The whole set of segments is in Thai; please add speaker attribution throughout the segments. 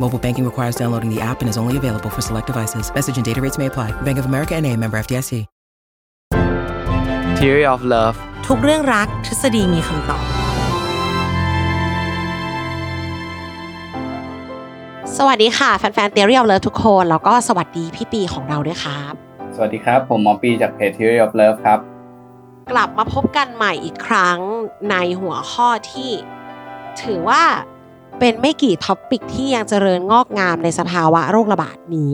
Speaker 1: Mobile banking requires downloading the app and is only available for select devices. Message and data rates may apply. Bank of America and a member FDIC.
Speaker 2: Theory of Love
Speaker 3: ทุกเรื่องรักทฤษฎีมีคำตอบ สวัสดีค่ะ แฟนๆ Theory of Love ทุกคน แล้วก็สวัสดีพี่ปีของเราด้วยครับ
Speaker 4: สวัสดีครับ ผมหมอปีจากเพจ Theory of Love ครับ
Speaker 3: กลับมาพบกันใหม่อีกครั้งในหัวข้อที่ ถือว่า เป็นไม่กี่ topic ที่ยังเจริญงอกงามในสภาวะโรคระบาดนี้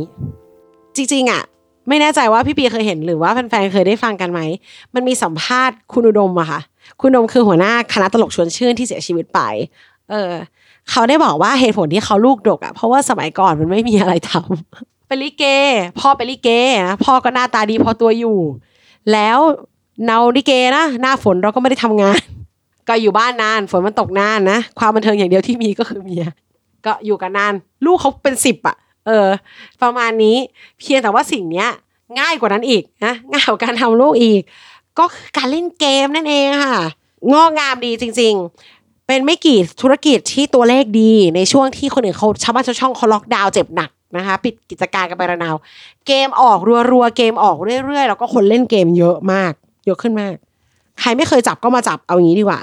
Speaker 3: จริงๆอะไม่แน่ใจว่าพี่ปีเคยเห็นหรือว่าแฟนๆเคยได้ฟังกันไหม มันมีสัมภาษณ์คุณอุดมอะค่ะ คุณอุดมคือหัวหน้าคณะตลกชวนชื่นที่เสียชีวิตไป เออ เขาได้บอกว่าเหตุผลที่เขาลูกดกอะเพราะว่าสมัยก่อนมันไม่มีอะไรทำเป็นลิเก พ่อเป็นลิเกนะพ่อก็หน้าตาดีพอตัวอยู่ แล้วเนาลิเกนะหน้าฝนเราก็ไม่ได้ทำงาน ก็อยู่บ้านนาน ฝนมันตกนานนะ ความบันเทิงอย่างเดียวที่มีก็คือเมีย ก็อยู่กันนาน ลูกเขาเป็นสิบอะเออ ประมาณนี้ เพียงแต่ว่าสิ่งเนี้ย ง่ายกว่านั้นอีกนะ ง่ายกว่าการทำลูกอีก ก็คือการเล่นเกมนั่นเองค่ะ งอกงามดีจริง ๆ เป็นไม่กี่ธุรกิจที่ตัวเลขดี ในช่วงที่คนอื่นเขาชาวบ้านชาวช่องเขาล็อกดาวน์เจ็บหนักนะคะปิดกิจการกันไประนาว เกมออกรัวๆ เกมออกเรื่อยๆ แล้วก็คนเล่นเกมเยอะมาก เยอะขึ้นมาก ใครไม่เคยจับก็มาจับเอาอย่างนี้ดีกว่า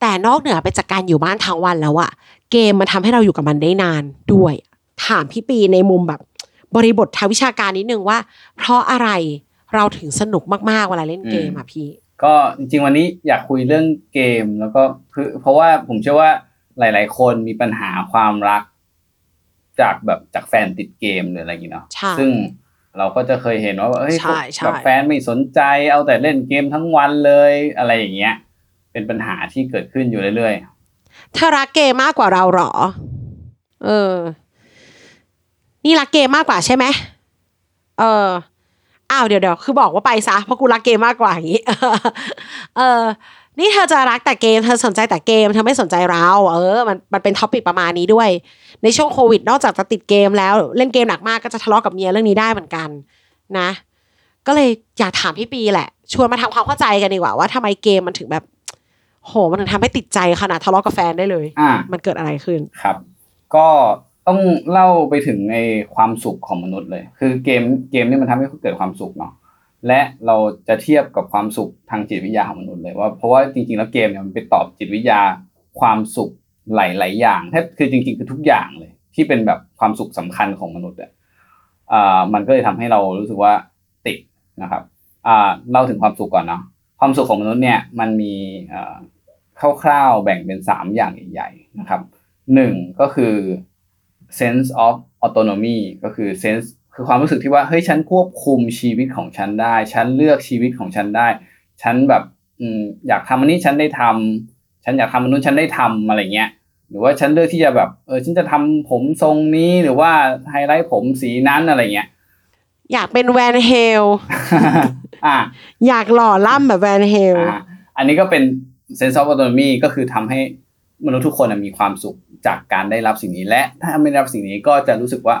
Speaker 3: แต่นอกเหนือไปจากการอยู่บ้านทั้งวันแล้วอะเกมมันทำให้เราอยู่กับมันได้นานด้วย ถามพี่ปีในมุมแบบ บริบททางวิชาการนิดนึงว่า เพราะอะไรเราถึงสนุกมากๆเวลาเล่นเกมอะพี่
Speaker 4: ก็จริงๆวันนี้อยากคุยเรื่องเกมแล้วก็คือเพราะว่าผมเชื่อว่าหลาย ๆ คนมีปัญหาความรัก จากแบบจากแฟนติดเกมหรืออะไรอย่างเงี้ยเนาะ
Speaker 3: ใช่
Speaker 4: ซึ่ง เราก็จะเคยเห็นว่าเฮ้ย
Speaker 3: ใช่ใช่
Speaker 4: แบบแฟนไม่สนใจเอาแต่เล่นเกมทั้งวันเลยอะไรอย่างเงี้ย เป็นปัญหาที่เกิดขึ้นอยู่เรื่อย
Speaker 3: เธอรักเกมมากกว่าเราเหรอ เออ นี่รักเกมมากกว่าใช่ไหมเอออ้าวเดี๋ยวเดี๋ยวคือบอกว่าไปซะเพราะกูรักเกมมากกว่าอย่างนี้ เออ นี่เธอจะรักแต่เกมเธอสนใจแต่เกมเธอไม่สนใจเรา เออ มันมันเป็นท็อปิกประมาณนี้ด้วย ในช่วงโควิด นอกจากจะติดเกมแล้ว เล่นเกมหนักมากก็จะทะเลาะกับเมียเรื่องนี้ได้เหมือนกัน นะ ก็เลยอยากถามพี่ปีแหละ ชวนมาทำความเข้าใจกันดีกว่าว่าทำไมเกมมันถึงแบบ โห มันถึงทำให้ติดใจขนาดทะเลาะกับแฟนได้เลย
Speaker 4: ๆอ่า
Speaker 3: มันเกิดอะไรขึ้น
Speaker 4: ครับ ก็ต้องเล่าไปถึงในความสุขของมนุษย์เลย คือเกมเกมนี่มันทำให้เกิดความสุขเนาะ และเราจะเทียบกับความสุขทางจิตวิทยาของมนุษย์เลยว่าเพราะว่าจริงๆแล้วเกมเนี่ยมันไปตอบจิตวิทยาความสุขหลายๆอย่างแทบคือจริงๆคือทุกอย่างเลย ที่เป็นแบบความสุขสำคัญของมนุษย์อะมันก็เลยทำให้เรารู้สึกว่าติดนะครับอ่าเล่าถึงความสุขก่อนเนาะความสุขของมนุษย์เนี่ยมันมีคร่าวๆแบ่งเป็นสามอย่างใหญ่ๆนะครับหนึ่งก็คือ sense of autonomy ก็คือ sense คือความรู้สึกที่ว่าเฮ้ยฉันควบคุมชีวิตของฉันได้ ฉันเลือกชีวิตของฉันได้ ฉันแบบอืมอยากทำอันนี้ฉันได้ทำฉันอยากทำอันนู้นฉันได้ทำอะไรเงี้ยหรือว่าฉันเลือกที่จะแบบเออฉันจะทำผมทรงนี้หรือว่าไฮไลท์ผมสีนั้นอะไรเงี้ย
Speaker 3: อยากเป็นแวนเฮล
Speaker 4: อ่า
Speaker 3: อยากหล่อล่ำแบบแวนเฮล
Speaker 4: อ่าอันนี้ก็เป็น sense of autonomy ก็คือทำให้มนุษย์ทุกคนนะมีความสุขจากการได้รับสิ่งนี้ และถ้าไม่ได้รับสิ่งนี้ก็จะรู้สึกว่า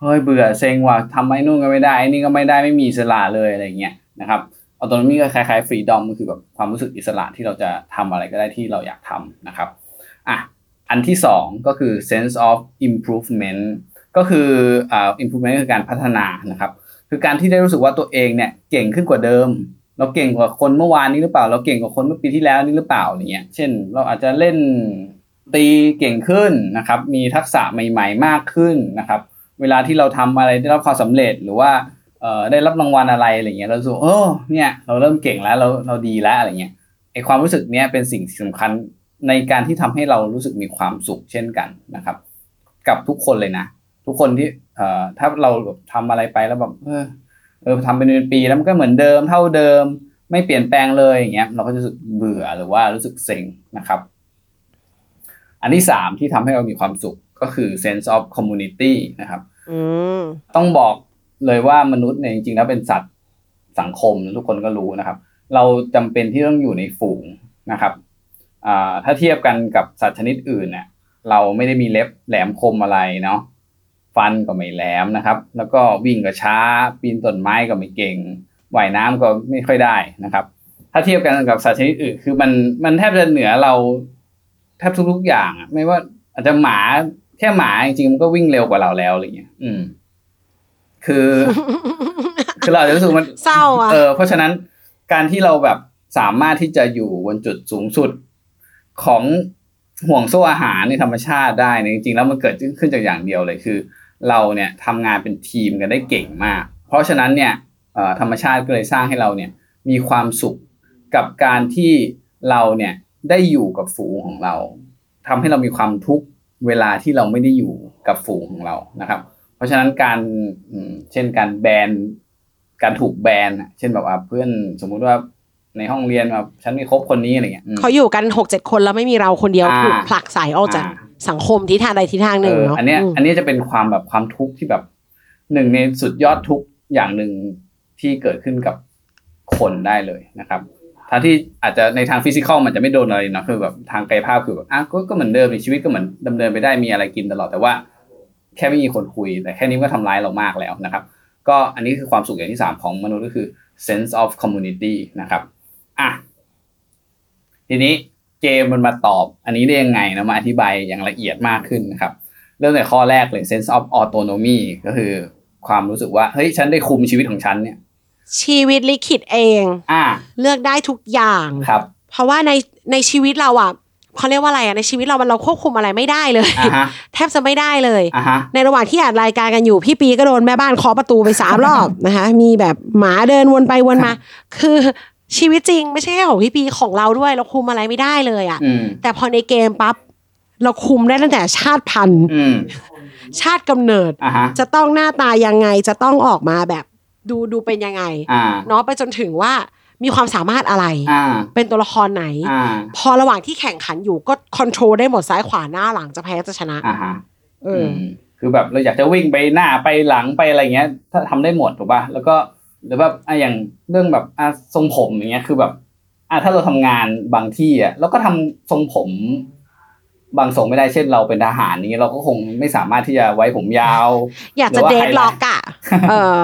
Speaker 4: เฮ้ยเบื่อเซ็งว่ะทำไอ้นู่นก็ไม่ได้ไอ้นี่ก็ไม่ได้ไม่มีอิสระเลยอะไรเงี้ยนะครับออโตนมีก็คล้ายๆฟรีดอมก็คือแบบความรู้สึกอิสระที่เราจะทำอะไรก็ได้ที่เราอยากทำนะครับอะอันที่สองก็คือ sense of improvement ก็คืออ่า improvement คือการพัฒนานะครับคือการที่ได้รู้สึกว่าตัวเองเนี่ยเก่งขึ้นกว่าเดิม เราเก่งกว่าคนเมื่อวานนี้หรือเปล่า เราเก่งกว่าคนเมื่อปีที่แล้วนี่หรือเปล่าอย่างเงี้ยเช่น เราอาจจะเล่นตีเก่งขึ้นนะครับมีทักษะใหม่ ๆ มากขึ้นนะครับ เวลาที่เราทำอะไรได้รับความสำเร็จหรือว่าเอ่อได้รับรางวัลอะไรอะไรเงี้ยเราสูเออเนี่ยเราเริ่มเก่งแล้วเราเราดีแล้วอะไรเงี้ยไอความรู้สึกเนี้ยเป็นสิ่งสำคัญในการที่ทำให้เรารู้สึกมีความสุขเช่นกันนะครับ กับทุกคนเลยนะ ทุกคนที่เอ่อถ้าเราแบบทำอะไรไปแล้วแบบเออเออทำเป็นปีแล้วมันก็เหมือนเดิมเท่าเดิม ไม่เปลี่ยนแปลงเลยอย่างเงี้ยเราก็จะรู้สึกเบื่อหรือว่ารู้สึกเซ็งนะครับ อันที่สามที่ทำให้เรามีความสุขก็คือ sense of community นะครับ ต้องบอกเลยว่ามนุษย์เนี่ยจริงๆแล้วเป็นสัตว์สังคมทุกคนก็รู้นะครับ เราจำเป็นที่ต้องอยู่ในฝูงนะครับถ้าเทียบกันกับสัตว์ชนิดอื่นเนี่ยเราไม่ได้มีเล็บแหลมคมอะไรเนาะฟันก็ไม่แหลมนะครับ แล้วก็วิ่งก็ช้า ปีนต้นไม้ก็ไม่เก่งว่ายน้ำก็ไม่ค่อยได้นะครับ ถ้าเทียบกันกับสัตว์ชนิดอื่น คือมันมันแทบจะเหนือเราแทบทุกๆอย่างไม่ว่าอาจจะหมา แค่หมาจริงๆมันก็วิ่งเร็วกว่าเราแล้วอะไรเงี้ย อืม คือ คือเราอาจจะรู้สึกมัน
Speaker 3: เศร้าอะ
Speaker 4: เออเพราะฉะนั้นการที่เราแบบสามารถที่จะอยู่บนจุดสูงสุดของห่วงโซ่อาหารในธรรมชาติได้เนี่ยจริงๆแล้วมันเกิดขึ้นจากอย่างเดียวเลยคือ เราเนี่ยทำงานเป็นทีมกันได้เก่งมาก เพราะฉะนั้นเนี่ยเอ่อธรรมชาติก็เลยสร้างให้เราเนี่ยมีความสุขกับการที่เราเนี่ยได้อยู่กับฝูงของเราทำให้เรามีความทุกข์ เวลาที่เราไม่ได้อยู่กับฝูงของเรานะครับ เพราะฉะนั้นการอืมเช่นการแบนการถูกแบนอะเช่นแบบว่าเพื่อนสมมุติว่าในห้องเรียนแบบฉันไม่คบคนนี้อะไรเงี้ยอืม
Speaker 3: เขาอยู่กันหกเจ็ดคนแล้วไม่มีเราคนเดียว
Speaker 4: อ่า
Speaker 3: ถูกผลักใส่ออกจาก
Speaker 4: อ่า
Speaker 3: สังคมทิศทางใดทิศทางหนึ่ง
Speaker 4: เออ
Speaker 3: เนาะ
Speaker 4: อันเนี้ย
Speaker 3: อืม
Speaker 4: อันเนี้ยจะเป็นความแบบความทุกข์ที่แบบหนึ่งในสุดยอดทุกข์อย่างหนึ่งที่เกิดขึ้นกับคนได้เลยนะครับ ทางที่อาจจะในทางฟิสิกอลมันจะไม่โดนอะไรนะคือแบบทางกายภาพคือแบบอะก็ก็เหมือนเดิมในชีวิตก็เหมือนดำเนินไปได้มีอะไรกินตลอดแต่ว่า แค่ไม่มีคนคุย แต่แค่นี้ก็ทำร้ายเรามากแล้วนะครับ ก็อันนี้คือความสุขอย่างที่สามของมนุษย์ก็คือ sense of community นะครับอะทีนี้เกมมันมาตอบ อันนี้ได้ยังไงนะมาอธิบายอย่างละเอียดมากขึ้นนะครับเริ่มจากข้อแรกเลย sense of autonomy ก็คือความรู้สึกว่าเฮ้ยฉันได้คุมชีวิตของฉันเนี่ย
Speaker 3: ชีวิตลิขิตเอง
Speaker 4: อ่า
Speaker 3: เลือกได้ทุกอย่าง
Speaker 4: ครับ
Speaker 3: เพราะว่าในในชีวิตเราอะเขาเรียกว่าอะไรอะในชีวิตเรามันเราควบคุมอะไรไม่ได้เลย
Speaker 4: อ่าฮะ
Speaker 3: แทบจะไม่ได้เลย
Speaker 4: อ่าฮะ
Speaker 3: ในระหว่างที่อัดรายการกันอยู่ พี่ปีก็โดนแม่บ้านเคาะประตูไปสาม รอบนะคะมีแบบหมาเดินวนไปวนมา คือชีวิตจริงไม่ใช่แค่ของพี่ปีของเราด้วย เราคุมอะไรไม่ได้เลยอะ
Speaker 4: อืม
Speaker 3: แต่พอในเกมปั๊บเราคุมได้ตั้งแต่ชาติพันธุ์
Speaker 4: อืม
Speaker 3: ชาติกำเนิด
Speaker 4: อ่าฮะ
Speaker 3: จะต้องหน้าตายังไงจะต้องออกมาแบบ ดูดูเป็นยังไง
Speaker 4: อ่า
Speaker 3: เนาะไปจนถึงว่ามีความสามารถอะไร
Speaker 4: อ่า
Speaker 3: เป็นตัวละครไหน
Speaker 4: อ่า
Speaker 3: พอระหว่างที่แข่งขันอยู่ก็ control ได้หมดซ้ายขวาหน้าหลังจะแพ้จะชนะ
Speaker 4: อ่าฮะ
Speaker 3: เอออ
Speaker 4: มคือแบบเราอยากจะวิ่งไปหน้าไปหลังไปอะไรเงี้ย ถ้าทำได้หมดถูกป่ะแล้วก็หรือแบบอะอย่างเรื่องแบบอะทรงผมอย่างเงี้ยคือแบบอะถ้าเราทำงานบางที่อะเราก็ทำทรงผม บางทรงไม่ได้เช่นเราเป็นทหารเนี้ยเราก็คงไม่สามารถที่จะไว้ผมยาว
Speaker 3: อยากจะ
Speaker 4: หรือว่า
Speaker 3: เด
Speaker 4: highlight
Speaker 3: lock อะเออ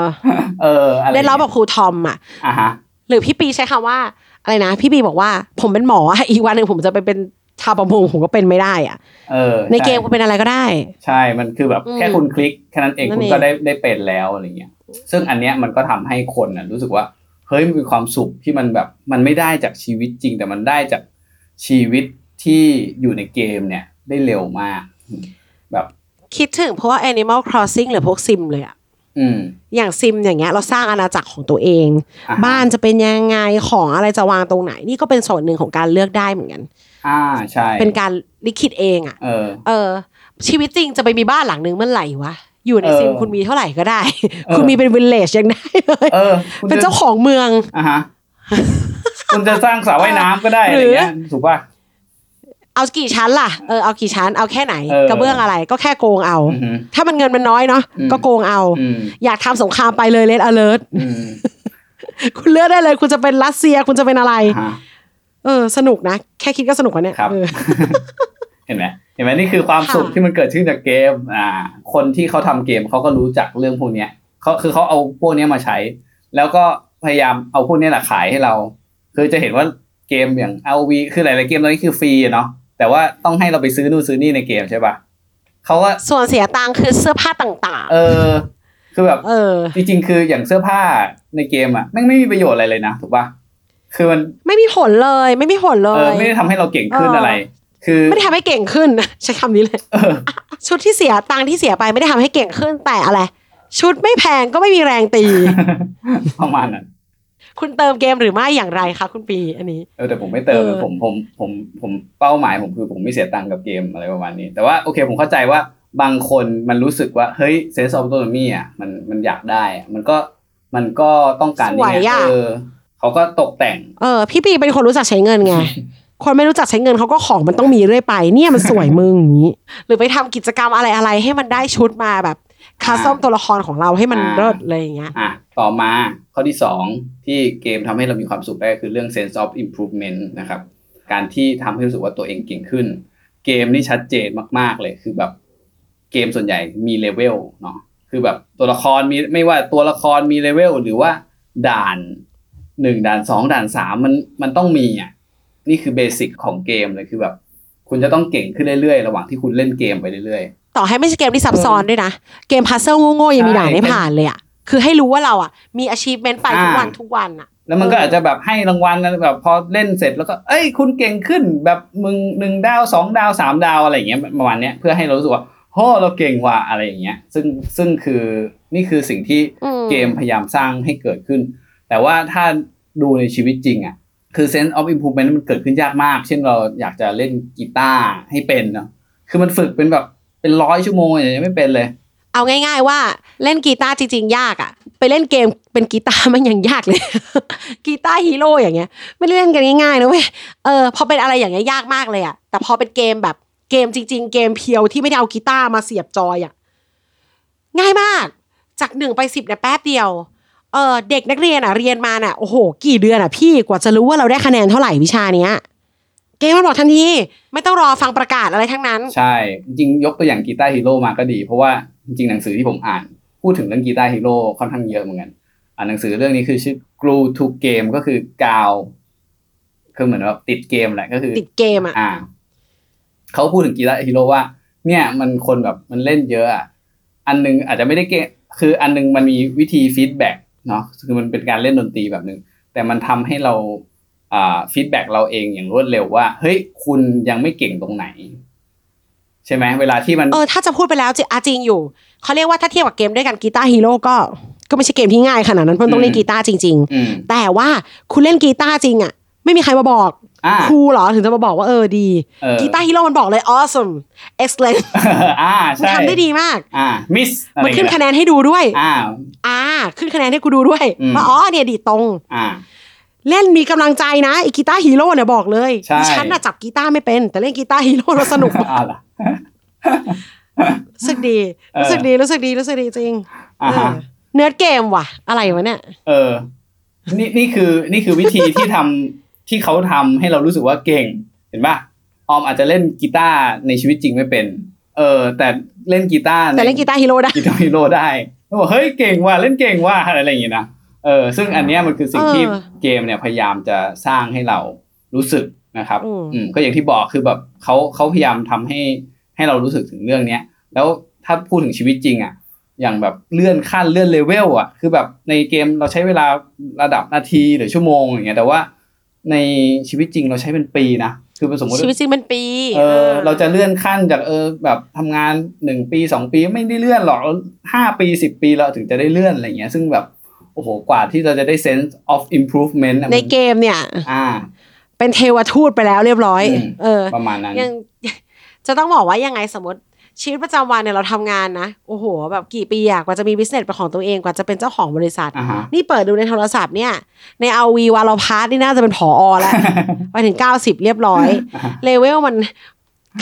Speaker 4: เอออะไร
Speaker 3: dreadlock แบบครูทอมอะ
Speaker 4: อะฮะ
Speaker 3: หรือพี่ปีใช้คำว่าอะไรนะ พี่ปีบอกว่าผมเป็นหมออะอีกวันหนึ่งผมจะไปเป็นชาวประมงผมก็เป็นไม่ได้อะ
Speaker 4: เออ
Speaker 3: ในเกม
Speaker 4: ช่
Speaker 3: ก็เป็นอะไรก็ได้
Speaker 4: ใช่ มันคือแบบ
Speaker 3: อืม
Speaker 4: แค่คุณคลิกแค่นั้นเอง
Speaker 3: นั่น
Speaker 4: คุณ
Speaker 3: เอง
Speaker 4: ก็ได้ได้เป็นแล้วอะไรเงี้ย ซึ่งอันเนี้ยมันก็ทำให้คนน่ะรู้สึกว่าเฮ้ยมันมีความสุขที่มันแบบมันไม่ได้จากชีวิตจริง แต่มันได้จากชีวิต ที่อยู่ในเกมเนี่ยได้เร็วมาก แบบ
Speaker 3: คิดถึงเพราะว่า Animal Crossing หรือพวกซิมเลยอะ
Speaker 4: อืม
Speaker 3: อย่างซิมอย่างเงี้ยเราสร้างอาณาจักรของตัวเอง
Speaker 4: อ่าฮะ
Speaker 3: บ้านจะเป็นยังไงของอะไรจะวางตรงไหน นี่ก็เป็นส่วนหนึ่งของการเลือกได้เหมือนกัน
Speaker 4: อ่าใช่
Speaker 3: เป็นการลิขิตเองอะ
Speaker 4: เออ
Speaker 3: เออ ชีวิตจริงจะไปมีบ้านหลังนึงเมื่อไหร่วะอยู่ใน
Speaker 4: เออ
Speaker 3: ซิมคุณมีเท่าไหร่ก็ได้
Speaker 4: เออ
Speaker 3: คุณมีเป็นวิลเลจยังได้เลย
Speaker 4: เออคุณ
Speaker 3: เป็น
Speaker 4: จะ
Speaker 3: เจ้าของเมือง
Speaker 4: อ่าฮะคุณจะสร้างสระว่ายน้ำก็ได้อะไรเงี้ยถูกป่ะ
Speaker 3: เอากี่ชั้นล่ะเออเอากี่ชั้นเอาแค่ไหน
Speaker 4: เออก
Speaker 3: ระเบื้องอะไรก็แค่โกงเอา
Speaker 4: อือฮึ
Speaker 3: ถ้ามันเงินมันน้อยเนาะ
Speaker 4: อืม
Speaker 3: ก็โกงเอา
Speaker 4: อืม
Speaker 3: อยากทำสงครามไปเลยเลดอเลิร์
Speaker 4: อืม
Speaker 3: คุณเลือกได้เลย คุณจะเป็นรัสเซียคุณจะเป็นอะไร
Speaker 4: ฮะ
Speaker 3: เออ สนุกนะ แค่คิดก็สนุกกว่าเนี่ย
Speaker 4: ครับ
Speaker 3: เออ
Speaker 4: เห็นไหมเห็นไหมนี่คือความสุข
Speaker 3: ค่ะ
Speaker 4: ที่มันเกิดขึ้นจากเกม อ่า คนที่เขาทำเกมเขาก็รู้จักเรื่องพวกเนี้ยเขาคือเขาเอาพวกเนี้ยมาใช้ แล้วก็พยายามเอาพวกนี้แหละขายให้เรา คือจะเห็นว่าเกมอย่าง LV คือหลาย ๆ เกมตอนนี้คือฟรีอะเนาะ แต่ว่าต้องให้เราไปซื้อนู่นซื้อนี่ในเกมใช่ปะเขาก็
Speaker 3: ส่วนเสียตังค์คือเสื้อผ้าต่าง
Speaker 4: เออ คือแบบ
Speaker 3: ๆเออ
Speaker 4: จริงๆ คืออย่างเสื้อผ้าในเกมอะแม่งไม่มีประโยชน์อะไรเลยนะถูกปะคือมัน
Speaker 3: ไม่มีผลเลยไม่มีผลเล
Speaker 4: เออยไม่ได้ทำให้เราเก่งขึ้น
Speaker 3: เอออ
Speaker 4: อะไร คือ
Speaker 3: ไม่ได้ทำให้เก่งขึ้นใช้คำนี้เลย
Speaker 4: เออ
Speaker 3: ชุดที่เสียตังค์ที่เสียไปไม่ได้ทำให้เก่งขึ้นแต่อะไร ชุดไม่แพงก็ไม่มีแรงตี
Speaker 4: ประมาณนั้น
Speaker 3: คุณเติมเกมหรือไม่อย่างไรคะคุณปีอันนี้
Speaker 4: เออแต่ผมไม่เติม
Speaker 3: เออ
Speaker 4: ผมผมผมผมเป้าหมายผมคือผมไม่เสียตังค์กับเกมอะไรประมาณนี้ แต่ว่าโอเคผมเข้าใจว่าบางคนมันรู้สึกว่าเฮ้ยเซนส์ออฟโตนมีอะมันมันอยากได้อะมันก็มันก็ต้องการ
Speaker 3: สวย
Speaker 4: นี่ไง
Speaker 3: อะ
Speaker 4: เออเขาก็ตกแต่ง
Speaker 3: เออ พี่ปีเป็นคนรู้จักใช้เงินไงคนไม่รู้จักใช้เงินเขาก็ของมันต้องมีเรื่อยไป เนี่ยมันสวยมึงอย่างนี้ หรือไปทำกิจกรรมอะไรอะไรๆให้มันได้ชุดมาแบบ คาสตอมตัวละครของเราให้มัน
Speaker 4: อ่า
Speaker 3: เลิศอะไรอย่างเงี้ย
Speaker 4: อะต่อมาข้อที่สองที่เกมทำให้เรามีความสุขได้คือเรื่อง sense of improvement นะครับ การที่ทำให้รู้สึกว่าตัวเองเก่งขึ้น เกมนี่ชัดเจนมาก ๆ เลยคือแบบเกมส่วนใหญ่มีเลเวลเนาะคือแบบตัวละครมีไม่ว่าตัวละครมีเลเวลหรือว่าด่านหนึ่งด่านสองด่านสามมันมันต้องมีอะนี่คือ basic ของเกมเลยคือแบบ คุณจะต้องเก่งขึ้นเรื่อยๆ ระหว่างที่คุณเล่นเกมไปเรื่อยๆ
Speaker 3: ต่อให้ไม่ใช่เกมที่ซับซ้อนด้วยนะ เกมพัซเซิลโง่ๆยังมี
Speaker 4: ใช่
Speaker 3: ด่านให้ผ่านเลยอะคือให้รู้ว่าเราอะ มี achievement ไปทุกวัน
Speaker 4: อ่า
Speaker 3: ทุกวันอะ
Speaker 4: แล้วมันก็อาจจะแบบให้รางวัลนะแบบพอเล่นเสร็จแล้วก็ เอ้ย คุณเก่งขึ้นแบบมึงหนึ่งดาวสองดาวสามดาวอะไรอย่างเงี้ยประมาณเนี้ยเพื่อให้เรารู้สึกว่าโอ้เราเก่งว่ะอะไรอย่างเงี้ย ซึ่งซึ่งคือนี่คือสิ่งที่
Speaker 3: อืม
Speaker 4: เกมพยายามสร้างให้เกิดขึ้น แต่ว่าถ้าดูในชีวิตจริงอะคือ sense of improvement มันเกิดขึ้นยากมาก เช่นเราอยากจะเล่นกีตาร์ให้เป็นเนาะคือมันฝึกเป็นแบบ เป็นร้อยชั่วโมงอย่างยังไม่เป็นเลย
Speaker 3: เอาง่าย ๆ ว่าเล่นกีตาร์จริงๆ ยากอะ ไปเล่นเกมเป็นกีตาร์มันยังยากเลย Guitar Hero อย่างเงี้ย ไม่ได้เล่นกันง่ายๆนะเว้ยเออพอเป็นอะไรอย่างเงี้ยยากมากเลยอะแต่พอเป็นเกมแบบเกมจริง ๆ เกมเพียวที่ไม่ได้เอากีตาร์มาเสียบจอยอะง่ายมาก จากหนึ่งไปสิบเนี่ยแป๊บเดียวเออเด็กนักเรียนอะเรียนมาน่ะโอ้โห กี่เดือนอะพี่กว่าจะรู้ว่าเราได้คะแนนเท่าไหร่วิชาเนี้ย เกมมันบอกทันทีไม่ต้องรอฟังประกาศอะไรทั้งนั้น
Speaker 4: ใช่ จริงๆยกตัวอย่าง Guitar Hero มาก็ดี เพราะว่าจริงๆหนังสือที่ผมอ่าน พูดถึงเรื่อง Guitar Hero ค่อนข้างเยอะเหมือนกันอ่านหนังสือเรื่องนี้คือชื่อ Glued to Games ก็คือกาวคือเหมือนว่าติดเกมแหละก็คือ
Speaker 3: ติดเกมอะ
Speaker 4: อ่าเขาพูดถึง Guitar Hero ว่า เนี่ยมันคนแบบมันเล่นเยอะอะอันนึงอาจจะไม่ได้เก่งคืออันนึงมันมีวิธี feedback เนาะคือมันเป็นการเล่นดนตรีแบบนึงแต่มันทำให้เราอ่า feedback เราเองอย่างรวดเร็วว่า เฮ้ย คุณยังไม่เก่งตรงไหน ใช่ไหมเวลาที่มัน
Speaker 3: เออถ้าจะพูดไปแล้วจริงอะจริงอยู่เขาเรียกว่าถ้าเทียบกับเกมด้วยกัน Guitar Hero ก็ก็ไม่ใช่เกมที่ง่ายขนาดนั้นเพราะต้องเล่นกีตาร์จริง
Speaker 4: อืม
Speaker 3: ๆแต่ว่าคุณเล่นกีตาร์จริงอะ ไม่มีใครมาบอก
Speaker 4: อ่า
Speaker 3: ครูเหรอถึงจะมาบอกว่าเออดี
Speaker 4: เออ
Speaker 3: Guitar Hero มันบอกเลย awesome excellent
Speaker 4: อ่า
Speaker 3: มัน
Speaker 4: ใช่
Speaker 3: ทำได้ดีมาก
Speaker 4: อ่า miss
Speaker 3: มันขึ้นคะแนนให้ดูด้วย
Speaker 4: อ่า
Speaker 3: อ่าขึ้นคะแนนให้กูดูด้วย
Speaker 4: อืม
Speaker 3: ว่าอ๋อเนี่ยดีดตรง
Speaker 4: อ่า
Speaker 3: เล่นมีกำลังใจนะไอ้ Guitar Hero เนี่ยบอกเลย
Speaker 4: ใช่
Speaker 3: ดิฉันน่ะจับกีตาร์ไม่เป็น แต่เล่น Guitar Hero แล้วสนุก
Speaker 4: อ่าล่ะ
Speaker 3: รู้สึกดี
Speaker 4: เออ
Speaker 3: รู้สึกดีรู้สึกดีรู้สึกดีจริง
Speaker 4: อ่าฮะ
Speaker 3: เออเนื้อเกมว่ะ อะไรวะเนี่ย
Speaker 4: เออ นี่นี่คือนี่คือวิธีที่ทำที่เขาทำให้เรารู้สึกว่าเก่ง เห็นป่ะออมอาจจะเล่นกีตาร์ในชีวิตจริงไม่เป็น เออ แต่เล่นกีตาร์
Speaker 3: แต่เล่น Guitar Hero ได้
Speaker 4: Guitar Hero ได้แล้วบอกเฮ้ยเก่งว่ะเล่นเก่งว่ะอะไรอย่างงี้นะ เออซึ่งอันเนี้ยมันคือสิ่งที่
Speaker 3: เออ
Speaker 4: เกมเนี่ยพยายามจะสร้างให้เรารู้สึกนะครับ
Speaker 3: อืม
Speaker 4: อืมก็อย่างที่บอกคือแบบเขาเขาพยายามทำให้ให้เรารู้สึกถึงเรื่องเนี้ยแล้วถ้าพูดถึงชีวิตจริงอะอย่างแบบเลื่อนขั้นเลื่อนเลเวลอะคือแบบในเกมเราใช้เวลาระดับนาทีหรือชั่วโมงอย่างเงี้ยแต่ว่าในชีวิตจริงเราใช้เป็นปีนะคือเป็นสมมติ
Speaker 3: ชีวิตจริงเป็นปี
Speaker 4: เออเราจะเลื่อนขั้นจากเออแบบทำงานหนึ่งปีสองปีไม่ได้เลื่อนหรอกห้าปีสิบปีเราถึงจะได้เลื่อนอะไรเงี้ย ซึ่งแบบ โอ้โหกว่าที่เราจะได้ sense of improvement อะ
Speaker 3: ใน
Speaker 4: มัน
Speaker 3: เกมเนี่ย
Speaker 4: อ่า
Speaker 3: เป็นเทวทูตไปแล้วเรียบร้อย
Speaker 4: อืม
Speaker 3: เออ
Speaker 4: ประมาณนั้น
Speaker 3: ยังจะต้องบอกว่ายังไงสมมติชีวิตประจำวันเนี่ยเราทำงานนะ โอ้โห แบบกี่ปีอะกว่าจะมี business เป็นของตัวเองกว่าจะเป็นเจ้าของบริษัท
Speaker 4: อ่าฮะ
Speaker 3: นี่เปิดดูในโทรศัพท์เนี่ย ในเอาวีวาลพาร์ทนี่น่าจะเป็นผอ.แล้ว ไปถึงเก้าสิบเรียบร้อยเลเวลมัน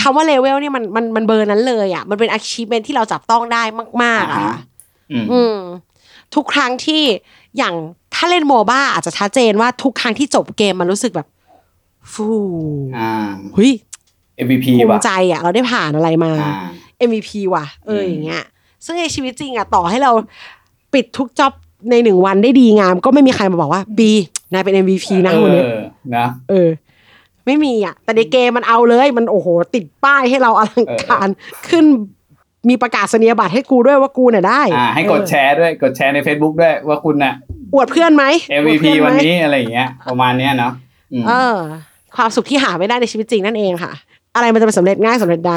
Speaker 3: คำว่าเลเวลเนี่ยมันมันมันเบอร์นั้นเลยอะมันเป็น achievement ที่เราจับต้องได้มาก ๆอะ
Speaker 4: อ่าฮะอืม
Speaker 3: อืม ทุกครั้งที่อย่างถ้าเล่น MOBA อาจจะชัดเจนว่าทุกครั้งที่จบเกมมันรู้สึกแบบฟู
Speaker 4: อ่า
Speaker 3: เฮ้ย
Speaker 4: MVP
Speaker 3: ภู
Speaker 4: ว่ะ
Speaker 3: มิใจอะเราได้ผ่านอะไรมา
Speaker 4: อ่า
Speaker 3: MVP ว่ะ เออ
Speaker 4: อืม
Speaker 3: อย่างเงี้ย ซึ่งในชีวิตจริงอะต่อให้เราปิดทุกจ็อบในหนึ่งวันได้ดีงาม ก็ไม่มีใครมาบอกว่าบีนายเป็น MVP นะวันนี้
Speaker 4: เออนะ
Speaker 3: เออ ไม่มีอะ แต่ในเกมมันเอาเลย มันโอ้โห ติดป้ายให้เราอลังการขึ้น มีประกาศนียบัตรให้กูด้วยว่ากูเนี่ยได้
Speaker 4: อ่าให้กดแชร์ด้วยกดแชร์ใน Facebook ด้วยว่าคุณน่ะ
Speaker 3: อวดเพื่อนไหมอวด
Speaker 4: MVP
Speaker 3: เพื่อไหม
Speaker 4: วันนี้อะไรอย่างเงี้ยประมาณเนี้ยเนาะอืม
Speaker 3: เออ ความสุขที่หาไม่ได้ในชีวิตจริงนั่นเองค่ะ อะไรมันจะเป็นสำเร็จง่ายสำเร็จได้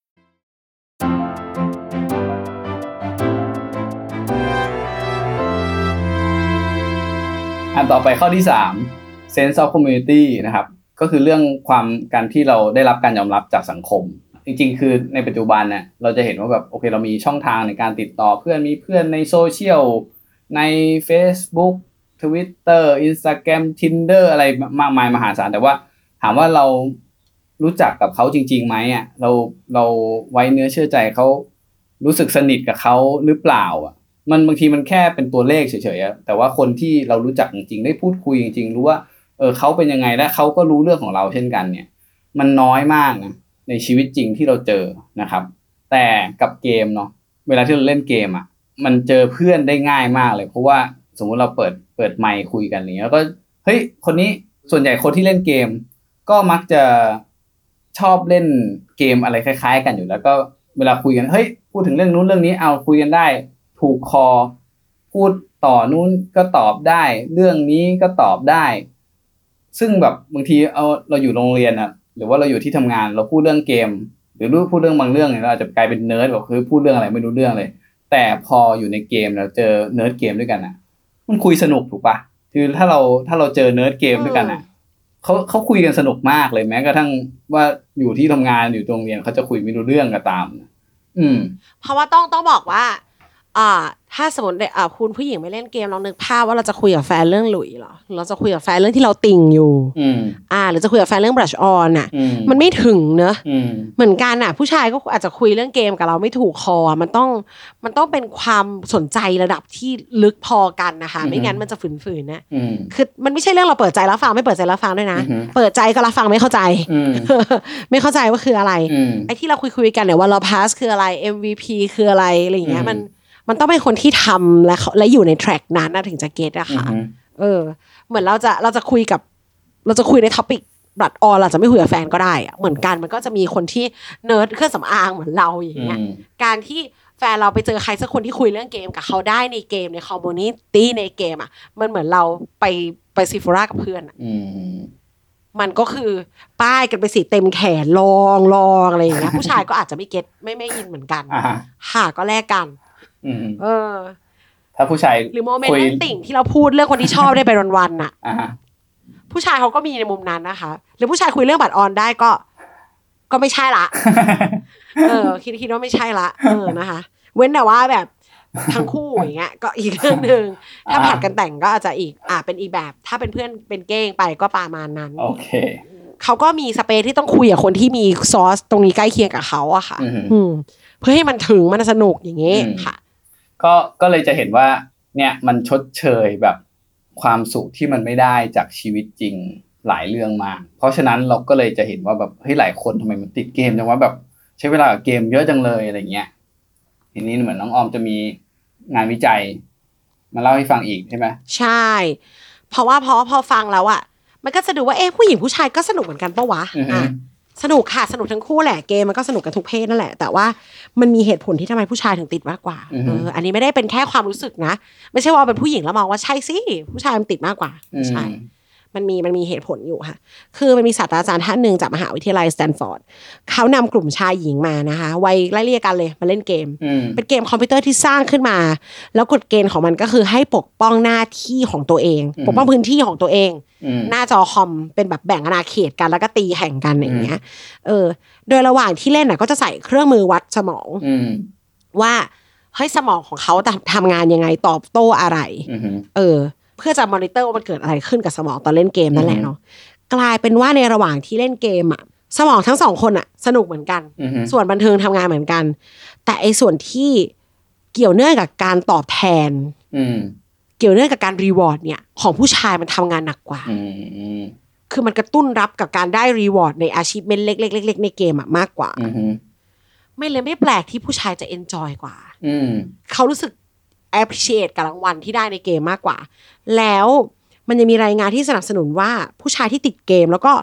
Speaker 4: อันต่อไปข้อที่สาม sense of community นะครับ ก็คือเรื่องความการที่เราได้รับการยอมรับจากสังคม จริงๆ คือในปัจจุบันเนี่ยเราจะเห็นว่าแบบโอเคเรามีช่องทางในการติดต่อเพื่อนมีเพื่อนในโซเชียลใน Facebook Twitter Instagram Tinder อะไรมากมายมหาศาลแต่ว่าถามว่าเรา รู้จักกับเขาจริงๆไหมอะเราเราไว้เนื้อเชื่อใจเขารู้สึกสนิทกับเขาหรือเปล่า อะ มันบางทีมันแค่เป็นตัวเลขเฉยๆอะแต่ว่าคนที่เรารู้จักจริงๆได้พูดคุยจริงๆรู้ว่าเออเขาเป็นยังไงและเขาก็รู้เรื่องของเราเช่นกันเนี่ย มันน้อยมากนะในชีวิตจริงที่เราเจอนะครับ แต่กับเกมเนาะเวลาที่เราเล่นเกมอะมันเจอเพื่อนได้ง่ายมากเลย เพราะว่าสมมุติเราเปิดเปิดไมค์คุยกันอย่างเงี้ยแล้วก็เฮ้ยคนนี้ส่วนใหญ่คนที่เล่นเกม ก็มักจะ ชอบเล่นเกมอะไรคล้าย ๆ กันอยู่แล้วก็เวลาคุยกันเฮ้ยพูดถึงเรื่องนู้นเรื่องนี้เอาคุยกันได้ ถูกคอ พูดต่อนู้นก็ตอบได้ เรื่องนี้ก็ตอบได้ ซึ่งแบบบางทีเอาเราอยู่โรงเรียนอะหรือว่าเราอยู่ที่ทำงานเราพูดเรื่องเกม หรือรู้พูดเรื่องบางเรื่องเนี่ยเราอาจจะกลายเป็นเนิร์ดแบบคือพูดเรื่องอะไรไม่รู้เรื่องเลย แต่พออยู่ในเกมเราเจอเนิร์ดเกมด้วยกันอะมันคุยสนุกถูกปะคือถ้าเราถ้าเราเจอเนิร์ดเกมด้วยกันอะ เขาเขาคุยกันสนุกมากเลยแม้กระทั่งว่าอยู่ที่ทำงานอยู่โรงเรียนเขาจะคุยไม่รู้เรื่องก็ตามอืม
Speaker 3: เพราะว่าต้องต้องบอกว่า อ่า ถ้าสมมติอ่าคุณผู้หญิงไม่เล่นเกมลองนึกภาพว่าเราจะคุยกับแฟนเรื่องหลุยส์เหรอหรือเราจะคุยกับแฟนเรื่องที่เราติ่งอยู่
Speaker 4: อืม
Speaker 3: อ่า หรือจะคุยกับแฟนเรื่อง brush on อะ
Speaker 4: อืม
Speaker 3: มันไม่ถึงเนอะ
Speaker 4: อืม
Speaker 3: เหมือนกันอะ ผู้ชายก็อาจจะคุยเรื่องเกมกับเราไม่ถูกคออะมันต้องมันต้องเป็นความสนใจระดับที่ลึกพอกันนะคะ ไม่งั้นมันจะฝืนๆนะ
Speaker 4: อืม
Speaker 3: คือมันไม่ใช่เรื่องเราเปิดใจรับฟังไม่เปิดใจรับฟังด้วยนะ
Speaker 4: อือฮึ
Speaker 3: เปิดใจก็รับฟังไม่เข้าใจ
Speaker 4: อืม
Speaker 3: ไม่เข้าใจว่าคืออะไร
Speaker 4: อืม
Speaker 3: ไอ้ที่เราคุยคุยๆกันเนี่ยว่าเราพาสคืออะไร MVP คืออะไรอะไรอย่างเงี้ย
Speaker 4: อืม
Speaker 3: มัน มันต้องเป็นคนที่ทำและเขาและอยู่ในแทร็กนั้นนะถึงจะเก็ตอะ
Speaker 4: อื
Speaker 3: ค่ะ
Speaker 4: ม
Speaker 3: เออ เหมือนเราจะเราจะคุยกับ เราจะคุยใน topic blush on เราจะไม่คุยกับแฟนก็ได้อะเหมือนกันมันก็จะมีคนที่เนิร์ดเครื่องสำอางเหมือนเราอย่างเงี้ย
Speaker 4: อืม
Speaker 3: การที่แฟนเราไปเจอใครสักคนที่คุยเรื่องเกมกับเขาได้ในเกมใน community ในเกมอะ มันเหมือนเราไปไป Sephora กับเพื่อนอะ
Speaker 4: อืม
Speaker 3: มันก็คือป้ายกันไปสิเต็มแขนลองลองอะไรอย่างเงี้ยผู้ชายก็อาจจะไม่ get ไม่ไม่ in เหมือนกัน
Speaker 4: อ่าฮะ
Speaker 3: ค่ะก็แลกกัน
Speaker 4: อืม
Speaker 3: เออ
Speaker 4: ถ้าผู้ชาย
Speaker 3: หรือโมเมนต์
Speaker 4: คุย
Speaker 3: เรื่องติ่งที่เราพูดเรื่องคนที่ชอบได้ไปวันๆน่ะ
Speaker 4: อ่าฮะ
Speaker 3: ผู้ชายเขาก็มีในมุมนั้นนะคะ หรือผู้ชายคุยเรื่องบัตรออนได้ก็ ก็ไม่ใช่ละ เออ คิดคิดว่าไม่ใช่ละ เออนะคะ เว้นแต่ว่าแบบทั้งคู่อย่างเงี้ย ก็อีกเรื่องหนึ่งถ้า
Speaker 4: อ่า
Speaker 3: ผัดกันแต่งก็อาจจะอีก อ่าเป็นอีกแบบ ถ้าเป็นเพื่อนเป็นเก้งไปก็ประมาณนั้น
Speaker 4: โอเค
Speaker 3: เขาก็มีสเปซที่ต้องคุยกับคนที่มีซอสตรงนี้ใกล้เคียงกับเขาอะค่ะ
Speaker 4: อืม
Speaker 3: อืมเพื่อให้มันถึงมันสนุกอย่างงี้
Speaker 4: อืม
Speaker 3: ค่ะ
Speaker 4: ก็ก็เลยจะเห็นว่า เนี่ยมันชดเชยแบบความสุขที่มันไม่ได้จากชีวิตจริงหลายเรื่องมาก เพราะฉะนั้นเราก็เลยจะเห็นว่าแบบเฮ้ยหลายคนทำไมมันติดเกมจังว่าแบบใช้เวลากับเกมเยอะจังเลยอะไรเงี้ยทีนี้เหมือนน้องออมจะมีงานวิจัย มาเล่าให้ฟังอีกใช่ไหม
Speaker 3: ใช่ เพราะว่าพอพอฟังแล้วอะมันก็จะดูว่าเอ๊ะผู้หญิงผู้ชายก็สนุกเหมือนกันปะวะ
Speaker 4: อือฮึ
Speaker 3: อะ สนุกค่ะสนุกทั้งคู่แหละเกมมันก็สนุกกันทุกเพศนั่นแหละ แต่ว่ามันมีเหตุผลที่ทำไมผู้ชายถึงติดมากกว่า
Speaker 4: อือฮึ
Speaker 3: เอออันนี้ไม่ได้เป็นแค่ความรู้สึกนะ ไม่ใช่ว่าเป็นผู้หญิงแล้วมองว่าใช่สิผู้ชายมันติดมากกว่า
Speaker 4: อื
Speaker 3: ไม่ใช่
Speaker 4: มั
Speaker 3: นมีมันมีเหตุผลอยู่ค่ะ คือมันมีศาสตราจารย์ท่านหนึ่งจากมหาวิทยาลัยสแตนฟอร์ดเขานำกลุ่มชายหญิงมานะคะ วัยไล่เรียกกันเลยมาเล่นเกม
Speaker 4: อืม
Speaker 3: เป็นเกมคอมพิวเตอร์ที่สร้างขึ้นมา แล้วกฎเกณฑ์ของมันก็คือให้ปกป้องหน้าที่ของตัวเอง
Speaker 4: อืม
Speaker 3: ปกป้องพื้นที่ของตัวเอง
Speaker 4: อืม
Speaker 3: หน้าจอคอมเป็นแบบแบ่งอาณาเขตกันแล้วก็ตีแข่งกันอย่างเงี้ย เออ โดยระหว่างที่เล่นน่ะก็จะใส่เครื่องมือวัดสมอง
Speaker 4: อืม
Speaker 3: ว่าเฮ้ยสมองของเขาทำงานยังไงตอบโต้อะไร
Speaker 4: อืม
Speaker 3: เออเพื่อจะมอนิเตอร์ว่ามันเกิดอะไรขึ้นกับสมองตอนเล่นเกมนั่นแหละ
Speaker 4: อือฮึ
Speaker 3: เนาะกลายเป็นว่าในระหว่างที่เล่นเกมอะสมองทั้งสองคนอะสนุกเหมือนกัน
Speaker 4: อืม
Speaker 3: ส่วนบันเทิงทำงานเหมือนกัน แต่ไอ้ส่วนที่เกี่ยวเนื่องกับการตอบแทน
Speaker 4: อืม
Speaker 3: เกี่ยวเนื่องกับการ reward เนี่ย ของผู้ชายมันทำงานหนักกว่า
Speaker 4: อืม
Speaker 3: คือมันกระตุ้นรับกับการได้ reward ใน achievement เล็กๆๆๆในเกมอะมากกว่า
Speaker 4: อืม
Speaker 3: ไม่เลยไม่แปลกที่ผู้ชายจะ enjoy กว่า
Speaker 4: อืม
Speaker 3: เขารู้สึก appreciate กับรางวัลที่ได้ในเกมมากกว่า แล้วมันยังมีรายงานที่สนับสนุนว่าผู้ชายที่ติดเกม แล้วก็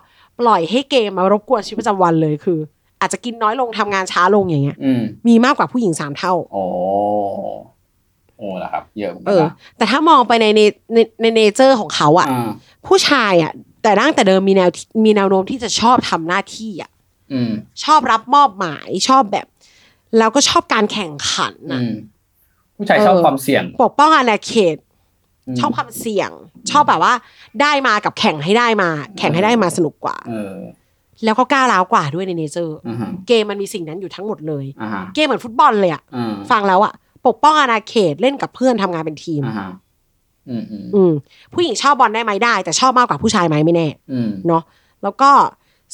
Speaker 3: ปล่อยให้เกมมารบกวนชีวิตประจำวันเลยคือ อาจจะกินน้อยลงทำงานช้าลงอย่างเงี้ย
Speaker 4: อืม
Speaker 3: มีมากกว่าผู้หญิงสามเท่า
Speaker 4: โอ้โอ้ละครับ เยอะหมืน
Speaker 3: เอ
Speaker 4: กัน
Speaker 3: อ
Speaker 4: นะ
Speaker 3: แต่ถ้ามองไปในในในในเนเจอร์ของเขาอะ
Speaker 4: อ่า
Speaker 3: ผู้ชายอะแต่ตั้งแต่เดิมมีแนวมีแนวโน้มที่จะชอบทำหน้าที่อะ
Speaker 4: อืม
Speaker 3: ชอบรับมอบหมายชอบแบบ แล้วก็ชอบการแข่งขัน
Speaker 4: อื
Speaker 3: อะ
Speaker 4: ม ผู้ชายชอบ
Speaker 3: เออ
Speaker 4: ความเสี่ยง
Speaker 3: ปกป้องอาณาเขต
Speaker 4: อืม
Speaker 3: ชอบความเสี่ยง ชอบแบบว่า ได้มากับแข่งให้ได้มา แข่งให้ได้มาสนุกกว่า
Speaker 4: เออ
Speaker 3: แล้วก็กล้าร้าวกว่าด้วยในเนเจอร์
Speaker 4: อ่าฮะ
Speaker 3: เกมมันมีสิ่งนั้นอยู่ทั้งหมดเลย
Speaker 4: อ่าฮะ
Speaker 3: เกมเหมือนฟุตบอลเลยอะ
Speaker 4: อ่า
Speaker 3: ฟังแล้วอะปกป้องอาณาเขตเล่นกับเพื่อนทำงานเป็นทีม
Speaker 4: อ่าฮะอืมอืม
Speaker 3: อืมผู้หญิงชอบบอลได้ไหมได้ แต่ชอบมากกว่าผู้ชายไหมไม่แน่
Speaker 4: อืม
Speaker 3: เนาะแล้วก็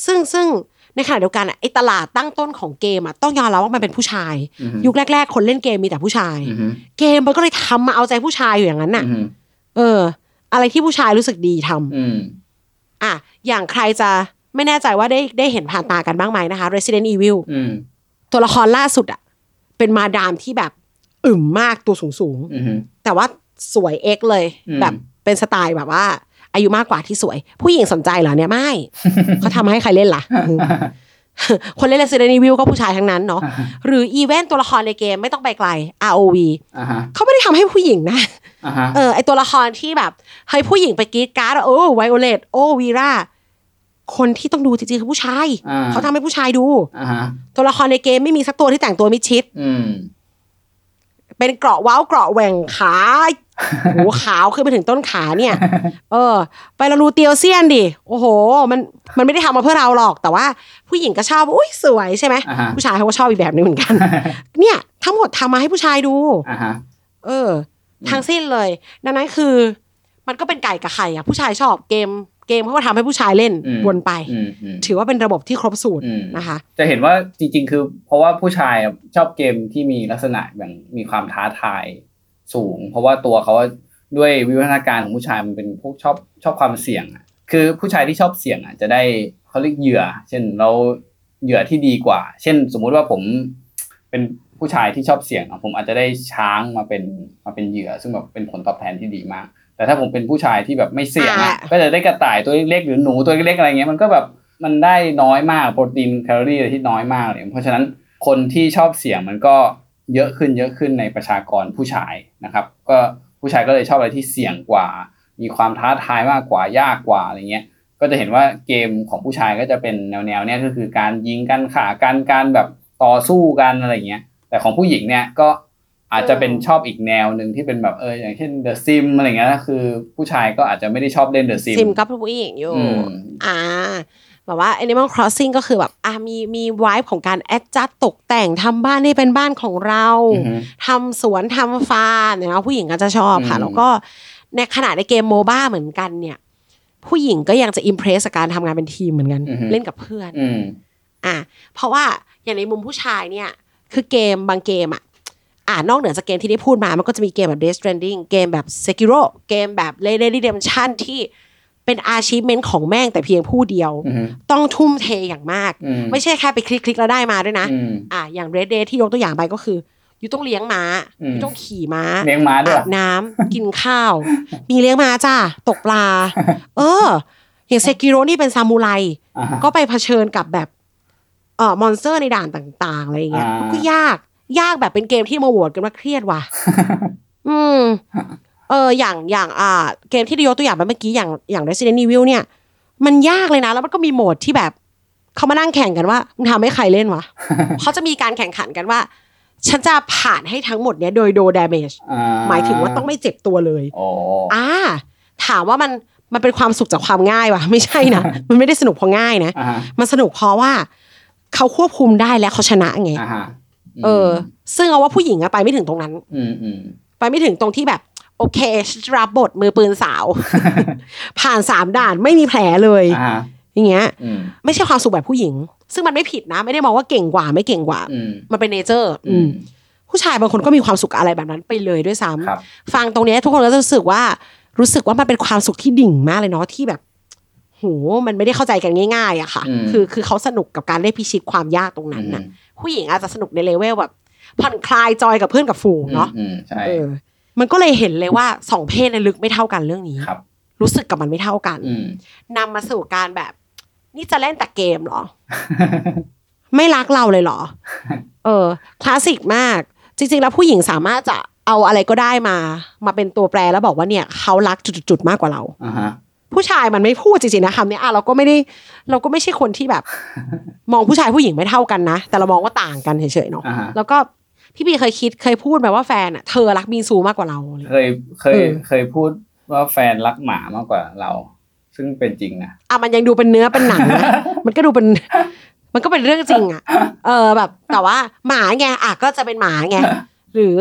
Speaker 3: ซึ่งซึ่ง ในขณะเดียวกันอะไอ้ตลาดตั้งต้นของเกมอะต้องยอมรับว่ามันเป็นผู้ชาย
Speaker 4: อืม
Speaker 3: ยุคแรก ๆ คนเล่นเกมมีแต่ผู้ชาย
Speaker 4: อืม
Speaker 3: เกมมันก็เลยทำมาเอาใจผู้ชายอยู่อย่างนั้นน่ะ
Speaker 4: อืม
Speaker 3: เออ อะไรที่ผู้ชายรู้สึกดีทำ
Speaker 4: อืม
Speaker 3: อะอย่างใครจะไม่แน่ใจว่าได้ได้เห็นผ่านตากันบ้างไหมนะคะ Resident Evil
Speaker 4: อืม
Speaker 3: ตัวละครล่าสุดอะเป็นมาดามที่แบบอึมมากตัวสูงสูงๆ
Speaker 4: อืม
Speaker 3: แต่ว่าสวยเอ็กเลย
Speaker 4: อืม
Speaker 3: แบบเป็นสไตล์แบบว่า อายุมากกว่าที่สวย ผู้หญิงสนใจเหรอเนี่ยไม่เขาทำให้ใครเล่นล่ะคนเล่น Resident Evil ก็ผู้ชายทั้งนั้นเนาะหรืออีเวนต์ตัวละครในเกมไม่ต้องไปไกล ROV
Speaker 4: อ่าฮะ
Speaker 3: เขาไม่ได้ทำให้ผู้หญิงนะ
Speaker 4: อ่าฮะ
Speaker 3: เออไอตัวละครที่แบบเฮ้ยผู้หญิงไปกรีดการ์ดอะโอ้ไวโอเลตโอ้วีราคนที่ต้องดูจริงๆคือผู้ชาย
Speaker 4: อ่า
Speaker 3: เขาทำให้ผู้ชายดู
Speaker 4: อ่าฮะ
Speaker 3: ตัวละครในเกมไม่มีสักตัวที่แต่งตัวมิดชิด
Speaker 4: อืม
Speaker 3: เป็นเกราะเว้าเกราะแหว่งขาโหขาวขึ้นไปถึงต้นขาเนี่ย เออ ไปเราดูเตียวเซียนดิ โอ้โห มัน มันไม่ได้ทำมาเพื่อเราหรอก แต่ว่าผู้หญิงก็ชอบ อุ้ยสวยใช่ไหม
Speaker 4: อ่าฮะ
Speaker 3: ผู้ชายเขาก็ชอบอีกแบบนึงเหมือนกัน เนี่ย ทั้งหมดทำมาให้ผู้ชายดู
Speaker 4: อ่าฮะ
Speaker 3: เออ ทั้งสิ้นเลย ดังนั้นคือ มันก็เป็นไก่กับไข่อะผู้ชายชอบเกม เกมเขาก็ทำให้ผู้ชายเล่น
Speaker 4: อืม
Speaker 3: วนไป
Speaker 4: อืมอืม
Speaker 3: ถือว่าเป็นระบบที่ครบสูตร
Speaker 4: อืม
Speaker 3: นะคะ
Speaker 4: จะเห็นว่าจริง ๆ คือ เพราะว่าผู้ชายอะชอบเกมที่มีลักษณะแบบมีความท้าทายสูง เพราะว่าตัวเขาด้วยวิวัฒนาการของผู้ชายมันเป็นพวกชอบชอบความเสี่ยงอะคือผู้ชายที่ชอบเสี่ยงอะจะได้เขาเรียกเหยื่อ เช่นเราเหยื่อที่ดีกว่า เช่น สมมุติว่าผมเป็นผู้ชายที่ชอบเสี่ยงอะผมอาจจะได้ช้างมาเป็นมาเป็นเหยื่อ ซึ่งแบบเป็นผลตอบแทนที่ดีมาก แต่ถ้าผมเป็นผู้ชายที่แบบไม่เสี่ยงอะ
Speaker 3: อ่า
Speaker 4: ก็จะได้กระต่ายตัวเล็กๆหรือหนูตัวเล็กๆอะไรเงี้ยมันก็แบบมันได้น้อยมากโปรตีนแคลอรี่อะไรที่น้อยมากเลยเพราะฉะนั้นคนที่ชอบเสี่ยงมันก็เยอะขึ้นเยอะขึ้นในประชากรผู้ชายนะครับ ก็ผู้ชายก็เลยชอบอะไรที่เสี่ยงกว่า มีความท้าทายมากกว่ายากกว่าอะไรเงี้ยก็จะเห็นว่าเกมของผู้ชายก็จะเป็นแนวแนวๆเนี้ยก็คือการยิงกันขากันการแบบต่อสู้กันอะไรเงี้ยแต่ของผู้หญิงเนี่ยก็ อาจจะเป็นชอบอีกแนวหนึ่งที่เป็นแบบเอออย่างเช่น The Sim อะไรเงี้ยนะคือ ผู้ชายก็อาจจะไม่ได้ชอบเล่น The Sim
Speaker 3: ซิมกับผู้หญิงอยู่
Speaker 4: อืม
Speaker 3: อ่าแบบว่า Animal Crossing ก็คือแบบอ่ามีมีวายของการแอดจัดตกแต่งทำบ้านให้เป็นบ้านของเรา
Speaker 4: อือฮึ
Speaker 3: ทำสวนทำฟาร์มเนี่ยนะผู้หญิงก็จะชอบค่ะ
Speaker 4: อืม
Speaker 3: แล้วก็ในขณะในเกมโมบ้าเหมือนกันเนี่ย ผู้หญิงก็ยังจะอิมเพรสกับการทำงานเป็นทีมเหมือนกัน
Speaker 4: อือฮึ
Speaker 3: เล่นกับเพื่อน
Speaker 4: อืม
Speaker 3: อะเพราะว่าอย่างในมุมผู้ชายเนี่ย คือเกมบางเกมอะ อ่านอกเหนือจากเกมที่ได้พูดมา มันก็จะมีเกมแบบ Death Stranding เกมแบบ Sekiro เกมแบบ Red Dead Redemption ที่เป็น achievement ของแม่งแต่เพียงผู้เดียว
Speaker 4: อืม
Speaker 3: ต้องทุ่มเทอย่างมาก
Speaker 4: อืม
Speaker 3: ไม่ใช่แค่ไปคลิกๆแล้วได้มาด้วยนะ
Speaker 4: อืม
Speaker 3: อะอย่าง Red Dead ที่ยกตัวอย่างไปก็คืออยู่ต้องเลี้ยงม้า
Speaker 4: อืม
Speaker 3: อยู่ต้องขี่ม้า
Speaker 4: เลี้ยงม้าด้วย
Speaker 3: อาบน้ำกินข้าว มีเลี้ยงม้าจ้าตกปลา เออ อย่างเซกิโรนี่เป็นซามูไร
Speaker 4: อ่าฮะ
Speaker 3: ก็ไปเผชิญกับแบบเอ่อ monster ในด่านต่าง ๆ อะไรอย่างเงี้ย
Speaker 4: อ่า
Speaker 3: มันก็ยาก ยากแบบเป็นเกมที่มาโหวตกันว่าเครียดว่ะ อืม เออออย่างอย่างอ่า เกมที่ได้ยกตัวอย่างไปเมื่อกี้อย่างอย่าง Resident Evil เนี่ย มันยากเลยนะ แล้วมันก็มีโหมดที่แบบเขามานั่งแข่งกันว่ามึงทำให้ใครเล่นวะเขาจะมีการแข่งขันกันว่า ฉันจะผ่านให้ทั้งหมดเนี้ยโดยโดด damage
Speaker 4: อ่
Speaker 3: หมายถึงว่าต้องไม่เจ็บตัวเลย
Speaker 4: โอ้
Speaker 3: อ่า ถามว่ามันมันเป็นความสุขจากความง่ายวะไม่ใช่นะมันไม่ได้สนุกเพราะง่ายนะ
Speaker 4: อ่าฮะ
Speaker 3: มันสนุกเพราะว่าเขาควบคุมได้และเขาชนะไง
Speaker 4: อ่าฮะ
Speaker 3: เออ ซึ่งเอาว่าผู้หญิงอะไปไม่ถึงตรงนั้น
Speaker 4: อืมอืม
Speaker 3: ไปไม่ถึงตรงที่แบบ โอเคฉันจะรับบทมือปืนสาว ผ่านสามด่านไม่มีแผลเลย
Speaker 4: อ่าฮะ
Speaker 3: อย่างเงี้ย
Speaker 4: อืม
Speaker 3: ไม่ใช่ความสุขแบบผู้หญิง ซึ่งมันไม่ผิดนะ ไม่ได้มองว่าเก่งกว่าไม่เก่งกว่า
Speaker 4: อืม
Speaker 3: มันเป็น nature อื
Speaker 4: ม
Speaker 3: ผู้ชายบางคนก็มีความสุขอะไรแบบนั้นไปเลยด้วยซ้ำ
Speaker 4: ครับ
Speaker 3: ฟังตรงเนี้ยทุกคนก็จะรู้สึกว่ารู้สึกว่ามันเป็นความสุขที่ดิ่งมากเลยเนาะที่แบบโหมันไม่ได้เข้าใจกันง่าย ๆอะค่ะ
Speaker 4: อืม
Speaker 3: คือคือเขาสนุกกับการได้พิชิตความยากตรงนั้นน่ะ ผู้หญิงอาจจะสนุกในเลเวลแบบผ่อนคลายจอยกับเพื่อนกับฝูงเนาะ
Speaker 4: อืมใช่
Speaker 3: เออมันก็เลยเห็นเลยว่าสองเพศในยลึกไม่เท่ากันเรื่องนี้
Speaker 4: ครับ
Speaker 3: รู้สึกกับมันไม่เท่ากัน
Speaker 4: อืม
Speaker 3: นำมาสู่การแบบ นี่จะเล่นแต่เกมเหรอ ไม่รักเราเลยเหรอ เออคลาสสิกมาก จริง ๆ แล้วผู้หญิงสามารถจะเอาอะไรก็ได้มา มาเป็นตัวแปรแล้วบอกว่าเนี่ย เขารักจุดๆๆมากกว่าเรา
Speaker 4: อ่าฮะ
Speaker 3: ผู้ชายมันไม่พูดจริงๆนะคำนี้อะเราก็ไม่ได้เราก็ไม่ใช่คนที่แบบ มองผู้ชายผู้หญิงไม่เท่ากันนะ แต่เรามองว่าต่างกันเฉยๆเนาะ
Speaker 4: อ่าฮะ
Speaker 3: แล้วก็พี่บีเคยคิดเคยพูดไหมว่าแฟนอะเธอรักบิงซูมากกว่าเราอะไรอย่าง
Speaker 4: เค
Speaker 3: เงี้ย
Speaker 4: ยเคย
Speaker 3: เออ
Speaker 4: เคยพูดว่าแฟนรักหมามากกว่าเรา ซึ่งเป็นจริงนะ
Speaker 3: อะมันยังดูเป็นเนื้อเป็นหนังนะ มันก็ดูเป็น มันก็เป็นเรื่องจริงอะ เออแบบ แต่ว่าหมาไงอะก็จะเป็นหมาไงหรือ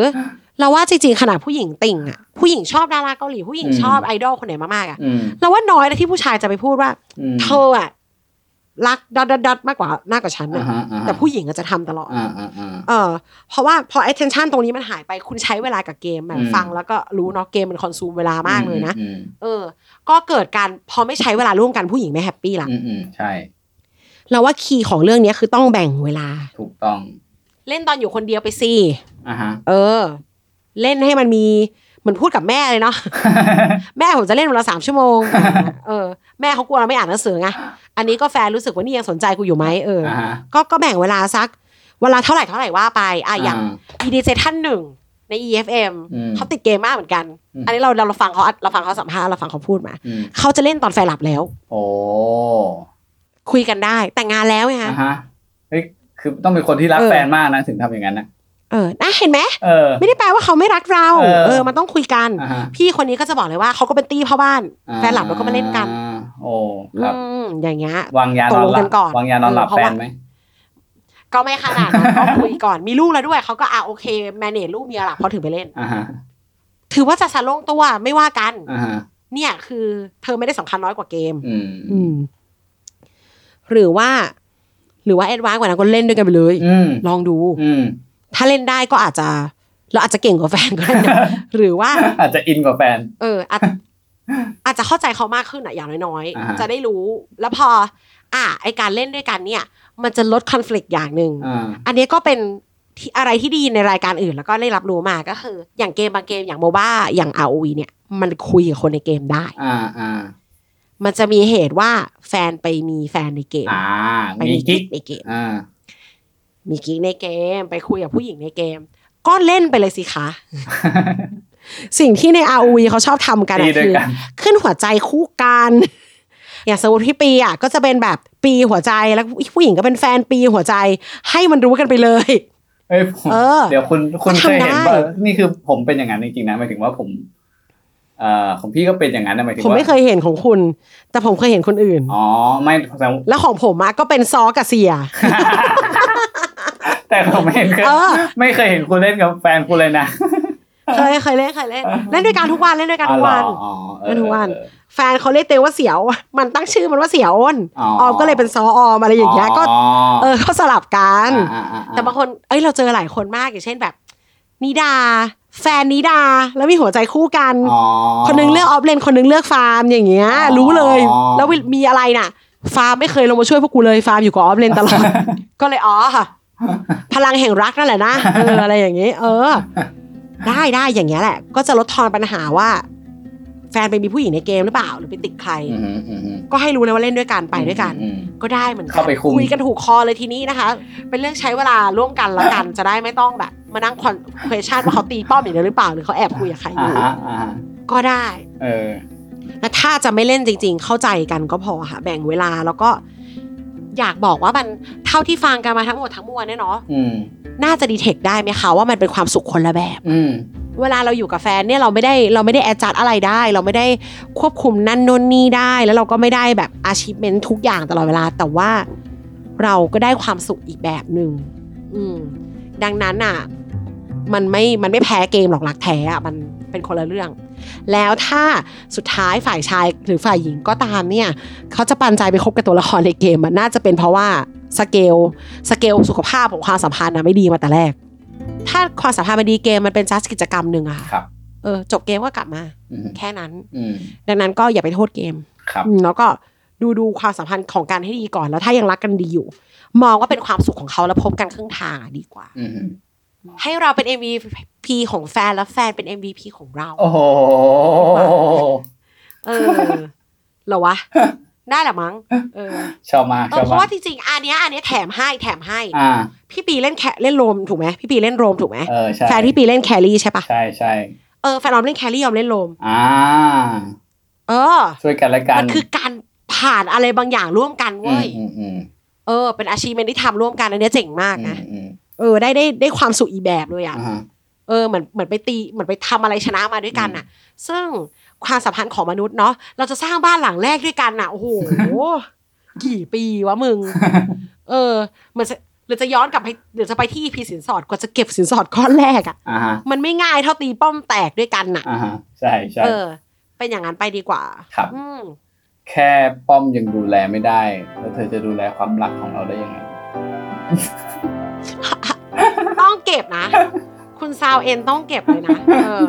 Speaker 3: เราว่าจริงๆขนาดผู้หญิงติ่งอะผู้หญิงชอบดาราเกาหลีผู้หญิง
Speaker 4: อืม
Speaker 3: ชอบไอดอลคนไหนมากๆอะ
Speaker 4: อืม
Speaker 3: เราว่าน้อยนะที่ผู้ชายจะไปพูดว่า
Speaker 4: อืม
Speaker 3: เธออะรักดอดดอดมากกว่ามากกว่าฉัน
Speaker 4: อ่า
Speaker 3: นะ
Speaker 4: ฮะอ่าฮะ
Speaker 3: แต่ผู้หญิงอาจจะทำตลอด
Speaker 4: อ่าอ่าอ่า
Speaker 3: เออเพราะว่าพอ attention ตรงนี้มันหายไปคุณใช้เวลากับเกมแบบ
Speaker 4: อืม
Speaker 3: ฟังแล้วก็รู้เนาะเกมมันคอนซูมเวลามากเลยนะ
Speaker 4: อืม
Speaker 3: เออ ก็เกิดการพอไม่ใช้เวลาร่วมกันผู้หญิงไม่แฮปปี้ละ
Speaker 4: อืมอืมใช่
Speaker 3: เราว่าคีย์ของเรื่องเนี้ยคือต้องแบ่งเวลา
Speaker 4: ถูกต้อง
Speaker 3: เล่นตอนอยู่คนเดียวไปสิ
Speaker 4: อ่าฮะ
Speaker 3: เออ เล่นให้มันมีเหมือนพูดกับแม่เลยเนาะแม่ผมจะเล่นวันละสามชั่วโมง เออ แม่เขากลัวเราไม่อ่านหนังสือไงอันนี้ก็แฟนรู้สึกว่านี่ยังสนใจกูอยู่ไหมเออ
Speaker 4: อ่าฮะ
Speaker 3: ก็ก็แบ่งเวลาสักเวลาเท่าไหร่เท่าไหร่ว่าไปอะอย่าง
Speaker 4: อ่า
Speaker 3: EDJ ท่านหนึ่งใน EFM
Speaker 4: อืม
Speaker 3: เขาติดเกมมากเหมือนกัน
Speaker 4: อืม
Speaker 3: อันนี้เราเราเราฟังเขาเราฟังเขาสัมภาษณ์เราฟังเขาพูดมา
Speaker 4: อืม
Speaker 3: เขาจะเล่นตอนแฟนหลับแล้ว
Speaker 4: โอ้
Speaker 3: คุยกันได้แต่งงานแล้วไงฮะ
Speaker 4: อ่าฮะเฮ้ยคือต้องเป็นคนที่รัก
Speaker 3: เออ
Speaker 4: แฟนมากนะถึงทำอย่างนั้นนะ
Speaker 3: เออนะเห็นไหม
Speaker 4: เออ
Speaker 3: ไม่ได้แปลว่าเขาไม่รักเรา
Speaker 4: เออ
Speaker 3: เออมันต้องคุยกัน
Speaker 4: อ่าฮะ
Speaker 3: พี่คนนี้ก็จะบอกเลยว่าเขาก็เป็นตีพ่อบ้าน
Speaker 4: อ่า
Speaker 3: แฟนหลับแล้วก็มาเล่นกัน
Speaker 4: โอ้ครับ
Speaker 3: อืมอย่างเงี้ย
Speaker 4: วางยาน
Speaker 3: ต
Speaker 4: อกน
Speaker 3: ลง
Speaker 4: หลั
Speaker 3: กันก่อน
Speaker 4: วางยานอนหลับ
Speaker 3: เออเพราะ
Speaker 4: แฟ
Speaker 3: ว่า
Speaker 4: นไหม
Speaker 3: ก็ไม่ขนาดนั้นก็คุยก่อนมีลูกแล้วด้วยเขาก็อะโอเค แมเนจลูกเมียหลับเขาถึงไปเล่น
Speaker 4: อ่าฮะ
Speaker 3: ถือว่าจะสะลงตัวไม่ว่ากัน
Speaker 4: อ่าฮะ
Speaker 3: เนี่ยคือ เธอไม่ได้สำคัญน้อยกว่าเกม
Speaker 4: อืม
Speaker 3: อืมหรือว่า หรือว่าแอดวานซ์กว่านั้นก็เล่นด้วยกันไปเลย
Speaker 4: อืม
Speaker 3: ลองดู
Speaker 4: อืม
Speaker 3: ถ้าเล่นได้ก็อาจจะเราอาจจะเก่งกว่าแฟนก็ได้นะหรือว่า
Speaker 4: อาจจะอินกว่าแฟน
Speaker 3: เอออาจอาจจะเข้าใจเขามากขึ้นอะอย่างน้อย
Speaker 4: อ่าฮะ
Speaker 3: ๆจะได้รู้ แล้วพอ อะไอการเล่นด้วยกันเนี่ย มันจะลดคอน FLICT อย่างหนึ่ง
Speaker 4: อ่า
Speaker 3: อันนี้ก็เป็นที่อะไรที่ดีในรายการอื่น แล้วก็ได้รับรู้มาก็คือ อย่างเกมบางเกมอย่างโมบ้าอย่าง ROV เนี่ย มันคุยกับคนในเกมได้
Speaker 4: อ่าอ่า
Speaker 3: มันจะมีเหตุว่าแฟนไปมีแฟนในเกม
Speaker 4: อ่า
Speaker 3: ไป
Speaker 4: มี
Speaker 3: มี
Speaker 4: กิ๊
Speaker 3: กิ๊
Speaker 4: ก
Speaker 3: กในเกม
Speaker 4: อ่า
Speaker 3: มีกิ๊กในเกม ไปคุยกับผู้หญิงในเกม ก็เล่นไปเลยสิคะ สิ่งที่ใน ROV เขาชอบทำกัน
Speaker 4: ตี
Speaker 3: อะ
Speaker 4: ด้วย
Speaker 3: คือ
Speaker 4: กัน
Speaker 3: ขึ้นหัวใจคู่กันอย่างสมมติพี่ปีอะก็จะเป็นแบบปีหัวใจแล้วผู้หญิงก็เป็นแฟนปีหัวใจ ให้มันรู้กันไปเลย
Speaker 4: เอ้ยผม
Speaker 3: เออ
Speaker 4: เดี๋ยวคุณคุณ
Speaker 3: ก็
Speaker 4: เคย
Speaker 3: ทำ
Speaker 4: เห็น
Speaker 3: ได้
Speaker 4: ว่านี่คือผมเป็นอย่างนั้นจริงๆนะหมายถึงว่าผมเอ่อของพี่ก็เป็นอย่างนั้นนะหมายถึง
Speaker 3: ผม
Speaker 4: ว่า
Speaker 3: ไม่เคยเห็นของคุณ แต่ผมเคยเห็นคนอื่น
Speaker 4: อ๋อไม่แต่
Speaker 3: แล้วของผมอะก็เป็นซอกับเสีย
Speaker 4: แต่ผมไม่เห็นเคย
Speaker 3: เออ
Speaker 4: ไม่เคยเห็นคุณเล่นกับแฟนคุณเลยนะ
Speaker 3: เคยเคยเล่นเคยเล่นเล่นด้วยกันทุกวันเล่นด้วยกันทุกวัน
Speaker 4: อ๋ออ๋อ
Speaker 3: เล่นทุกวัน
Speaker 4: เออ
Speaker 3: แฟนเขาเรียกเตวว่าเสียว มันตั้งชื่อมันว่าเสียวอ้น
Speaker 4: อ๋อ
Speaker 3: ออมก็เลยเป็นซอออมอะไรอย่างเงี้ยก็
Speaker 4: อ๋อ
Speaker 3: เออเขาสลับกัน
Speaker 4: อ่าอ่าอ่
Speaker 3: แต่บางคนเอ้ยเราเจอหลายคนมากอย่างเช่นแบบนิดา แฟนนิดาแล้วมีหัวใจคู่กัน
Speaker 4: อ๋อ
Speaker 3: คนนึงเลือกออฟเลนคนนึงเลือกฟาร์มอย่างเงี้ย
Speaker 4: อ๋อ
Speaker 3: รู้เลย แล้วมีอะไรน่ะ ฟาร์มไม่เคยลงมาช่วยพวกกูเลยฟาร์มอยู่กับ offlane ตลอดก็เลยอ๋อค่ะ พลังแห่งรักนั่นแหละนะเอออะไรอย่างงี้ เออ ได้ได้อย่างเงี้ยแหละ ก็จะลดทอนปัญหาว่า แฟนไปมีผู้หญิงในเกมหรือเปล่า หรือไปติดใคร
Speaker 4: อืมอืมอืม
Speaker 3: ก็ให้รู้เลยว่าเล่นด้วยกันไปด้วยกัน
Speaker 4: อืม
Speaker 3: ก็ได้เหมือนกัน
Speaker 4: เข้าไปคุ
Speaker 3: ยกันถูกคอเลยทีนี้นะคะ เป็นเรื่องใช้เวลาร่วมกันละกันจะได้ไม่ต้องแบบ มานั่ง question ว่าเขาตีป้อมอย่างเดียวหรือเปล่าหรือเขาแอบคุยกับใครอ
Speaker 4: อ่า
Speaker 3: ยู่
Speaker 4: ฮะอ่าฮะ
Speaker 3: ก็ได้
Speaker 4: เออ
Speaker 3: และถ้าจะไม่เล่นจริง ๆ เข้าใจกันก็พอค่ะ แบ่งเวลาแล้วก็ อยากบอกว่ามันเท่าที่ฟังกันมาทั้งหมดทั้งมวลเนี่ยเนาะ
Speaker 4: อืม
Speaker 3: น่าจะดีเทคได้ไหมคะว่ามันเป็นความสุขคนละแบบ
Speaker 4: อืม
Speaker 3: เวลาเราอยู่กับแฟนเนี่ยเราไม่ได้เราไม่ได้แอดจัดอะไรได้ เราไม่ได้ควบคุมนั่นนู่นนี่ได้ แล้วเราก็ไม่ได้แบบ achievement ทุกอย่างตลอดเวลา แต่ว่าเราก็ได้ความสุขอีกแบบหนึ่งอืมดังนั้นอะ มันไม่มันไม่แพ้เกมหรอกรักแท้อะมันเป็นคนละเรื่อง แล้วถ้าสุดท้ายฝ่ายชายหรือฝ่ายหญิงก็ตามเนี่ยเขาจะปันใจไปคบกับตัวละครในเกมมันน่าจะเป็นเพราะว่าสเกลสเกลสุขภาพของความสัมพันธ์นะไม่ดีมาแต่แรก ถ้าความสัมพันธ์มันดีเกมมันเป็นจัสกิจกรรมหนึ่งอะค่ะ
Speaker 4: ครับ
Speaker 3: เออจบเกมก็กลับมา
Speaker 4: อืม
Speaker 3: แค่นั้น
Speaker 4: อืม
Speaker 3: ดังนั้นก็อย่าไปโทษเกม
Speaker 4: ครับ
Speaker 3: อืมแล้วก็ดูดูความสัมพันธ์ของกันให้ดีก่อนแล้วถ้ายังรักกันดีอยู่ มองว่าเป็นความสุขของเขาแล้วพบกันครึ่งทางอะดีกว่า
Speaker 4: อืม
Speaker 3: ให้เราเป็น MVP ของแฟนแล้วแฟนเป็น MVP ของเรา
Speaker 4: โอ้โห
Speaker 3: เออเหรอวะได้แหละมั้งเออ
Speaker 4: ชอบมาก
Speaker 3: เอ
Speaker 4: ชอ
Speaker 3: อบเพราะ
Speaker 4: มา
Speaker 3: ว่ากจริงๆอันเนี้ยอันเนี้ยแถมให้แถมให้
Speaker 4: อ่า
Speaker 3: พี่ปีเล่นแคเล่นโรมถูกไหมพี่ปีเล่นโรมถูกไหม
Speaker 4: เออใช่
Speaker 3: แฟนพี่ปีเล่นแครี่ใช่ปะ
Speaker 4: ใช่ใช่
Speaker 3: เออแฟนออมเล่นแครี่ยอมเล่นโรม
Speaker 4: อ่า
Speaker 3: เออ
Speaker 4: ช่วยกันและกัน
Speaker 3: มันคือการผ่านอะไรบางอย่างร่วมกัน
Speaker 4: อื
Speaker 3: เว้
Speaker 4: ม
Speaker 3: ย
Speaker 4: อืมอืม
Speaker 3: เออ เป็นอาชีพที่ทำร่วมกันอันเนี้ยเจ๋งมาก
Speaker 4: อื
Speaker 3: นะ
Speaker 4: มอืม
Speaker 3: เออได้ได้ได้ความสุขอีกแบบเลยอะ
Speaker 4: อ่าฮะ
Speaker 3: เออเหมือนเหมือนไปตีเหมือนไปทำอะไรชนะมาด้วยกันอะ ซึ่งความสัมพันธ์ของมนุษย์เนาะเราจะสร้างบ้านหลังแรกด้วยกันอะโอ้โหกี่ปีวะมึง เออเหมันจะหรือจะย้อนกลับไปหรือจะไปที่พีสินสอดกว่าจะเก็บสินสอดก้อนแรกอะ
Speaker 4: อ่าฮะ
Speaker 3: มันไม่ง่ายเท่าตีป้อมแตกด้วยกันน่ะ
Speaker 4: อ่าฮะใช่ใช่
Speaker 3: เออ เป็นอย่างนั้นไปดีกว่า
Speaker 4: ครับ
Speaker 3: อืม
Speaker 4: แค่ป้อมยังดูแลไม่ได้ แล้วเธอจะดูแลความรักของเราได้ยังไง
Speaker 3: ต้องเก็บนะ คุณซาวเอ็นต้องเก็บเลยนะเออ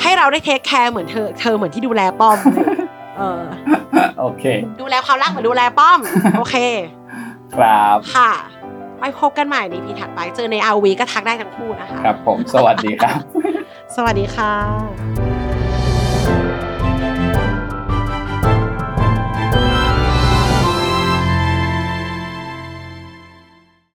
Speaker 3: ให้เราได้เทคแคร์เหมือนเธอเธอเหมือนที่ดูแลป้อม เออ
Speaker 4: โอเค
Speaker 3: ดูแลความรักเหมือนดูแลป้อม โอเค
Speaker 4: ครับ
Speaker 3: ค่ะไปพบกันใหม่ในพีถัดไปเจอในอาวีก็ทักได้ทั้งคู่นะคะ
Speaker 4: ครับผม สวัสดีครับ
Speaker 3: สวัสดีค่ะ